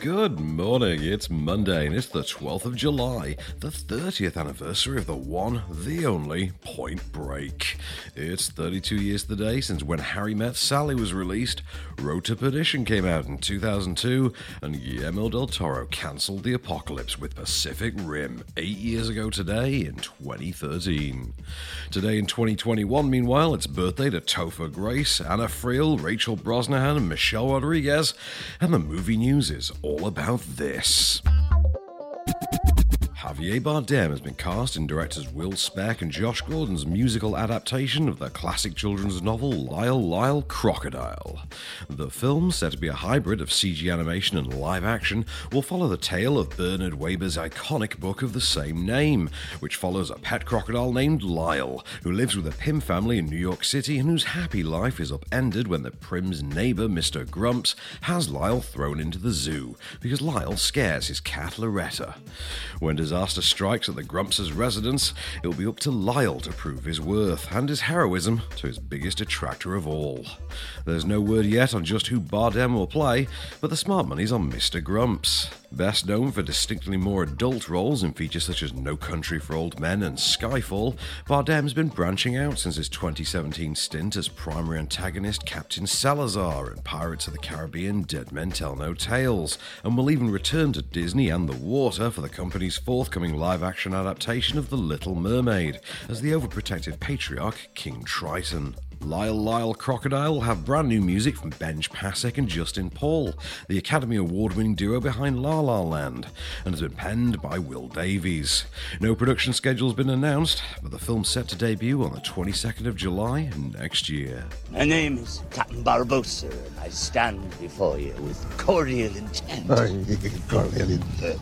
Good morning, it's Monday and it's the 12th of July, the 30th anniversary of the one, the only Point Break. It's 32 years today since When Harry Met Sally was released, Road to Perdition came out in 2002, and Guillermo del Toro cancelled the apocalypse with Pacific Rim eight years ago today in 2013. Today in 2021, meanwhile, it's birthday to Topher Grace, Anna Friel, Rachel Brosnahan, and Michelle Rodriguez, and the movie news is about this. Javier Bardem has been cast in directors Will Speck and Josh Gordon's musical adaptation of the classic children's novel Lyle Lyle Crocodile. The film, set to be a hybrid of CG animation and live action, will follow the tale of Bernard Waber's iconic book of the same name, which follows a pet crocodile named Lyle, who lives with a Pym family in New York City and whose happy life is upended when the Primm's neighbor, Mr. Grumps, has Lyle thrown into the zoo because Lyle scares his cat Loretta. When disaster strikes at the Grumps' residence, it will be up to Lyle to prove his worth and his heroism to his biggest attractor of all. There's no word yet on just who Bardem will play, but the smart money's on Mr. Grumps. Best known for distinctly more adult roles in features such as No Country for Old Men and Skyfall, Bardem's been branching out since his 2017 stint as primary antagonist Captain Salazar in Pirates of the Caribbean Dead Men Tell No Tales, and will even return to Disney and the water for the company's forthcoming live action adaptation of The Little Mermaid as the overprotective patriarch King Triton. Lyle Lyle Crocodile will have brand new music from Benj Pasek and Justin Paul, the Academy Award winning duo behind La La Land, and has been penned by Will Davies. No production schedule has been announced, but the film's set to debut on the 22nd of July next year. My name is Captain Barbossa, and I stand before you with cordial intent. cordial intent.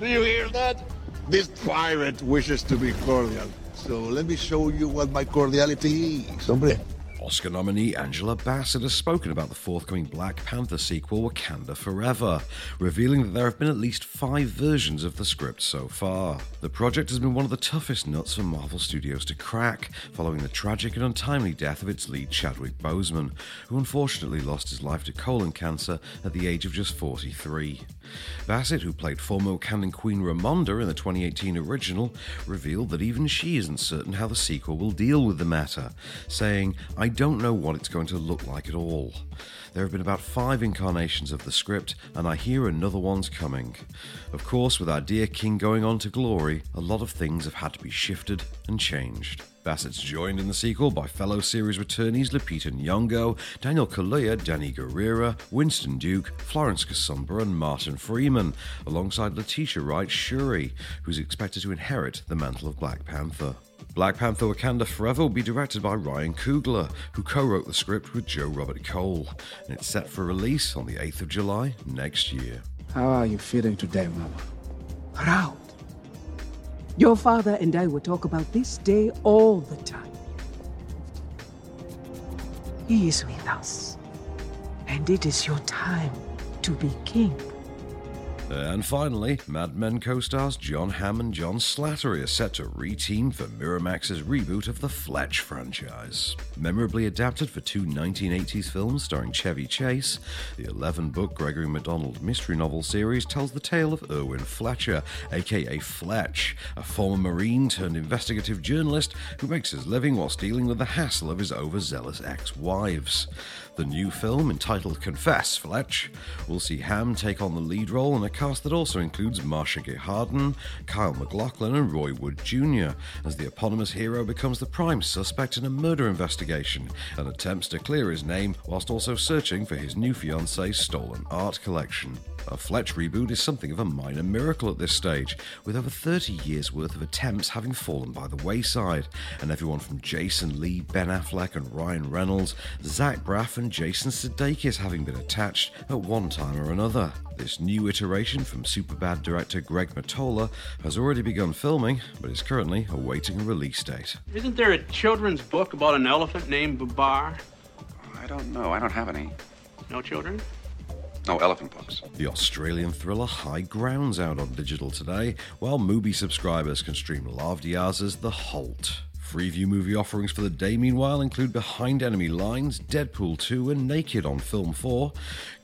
Do you hear that? This pirate wishes to be cordial. So let me show you what my cordiality is, hombre. Oscar nominee Angela Bassett has spoken about the forthcoming Black Panther sequel Wakanda Forever, revealing that there have been at least five versions of the script so far. The project has been one of the toughest nuts for Marvel Studios to crack, following the tragic and untimely death of its lead Chadwick Boseman, who unfortunately lost his life to colon cancer at the age of just 43. Bassett, who played former Wakandan Queen Ramonda in the 2018 original, revealed that even she isn't certain how the sequel will deal with the matter, saying, I don't know what it's going to look like at all. There have been about five incarnations of the script, and I hear another one's coming. Of course, with our dear King going on to glory, a lot of things have had to be shifted and changed. Bassett's joined in the sequel by fellow series returnees Lupita Nyong'o, Daniel Kaluuya, Danai Gurira, Winston Duke, Florence Kasumba, and Martin Freeman, alongside Letitia Wright Shuri, who's expected to inherit the mantle of Black Panther. Black Panther Wakanda Forever will be directed by Ryan Coogler, who co wrote the script with Joe Robert Cole, and it's set for release on the 8th of July next year. How are you feeling today, Mama? Proud. Your father and I will talk about this day all the time. He is with us, and it is your time to be king. And finally, Mad Men co stars John Hamm and John Slattery are set to re-team for Miramax's reboot of the Fletch franchise. Memorably adapted for two 1980s films starring Chevy Chase, the 11 book Gregory Mcdonald mystery novel series tells the tale of Irwin Fletcher, aka Fletch, a former Marine turned investigative journalist who makes his living while dealing with the hassle of his overzealous ex wives. The new film, entitled Confess, Fletch, will see Hamm take on the lead role in a cast that also includes Marcia Gay Harden, Kyle MacLachlan, and Roy Wood Jr., as the eponymous hero becomes the prime suspect in a murder investigation and attempts to clear his name whilst also searching for his new fiancee's stolen art collection. A Fletch reboot is something of a minor miracle at this stage, with over 30 years' worth of attempts having fallen by the wayside, and everyone from Jason Lee, Ben Affleck, and Ryan Reynolds, Zach Braff, and Jason Sudeikis having been attached at one time or another. This new iteration from Superbad director Greg Mottola has already begun filming, but is currently awaiting a release date. Isn't there a children's book about an elephant named Babar? I don't know. I don't have any. No children? No elephant books. The Australian thriller High Ground's out on digital today, while Mubi subscribers can stream Lav Diaz's The Halt. Freeview movie offerings for the day, meanwhile, include Behind Enemy Lines, Deadpool 2, and Naked on Film 4,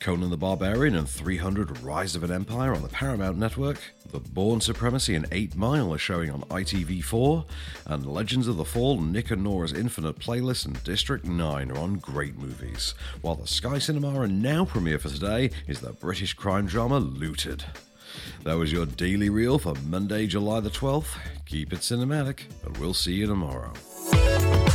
Conan the Barbarian and 300 Rise of an Empire on the Paramount Network, The Bourne Supremacy and 8 Mile are showing on ITV4, and Legends of the Fall, Nick and Nora's Infinite Playlist, and District 9 are on Great Movies. While the Sky Cinema and now premiere for today is the British crime drama Looted. That was your daily reel for Monday, July the 12th. Keep it cinematic, and we'll see you tomorrow.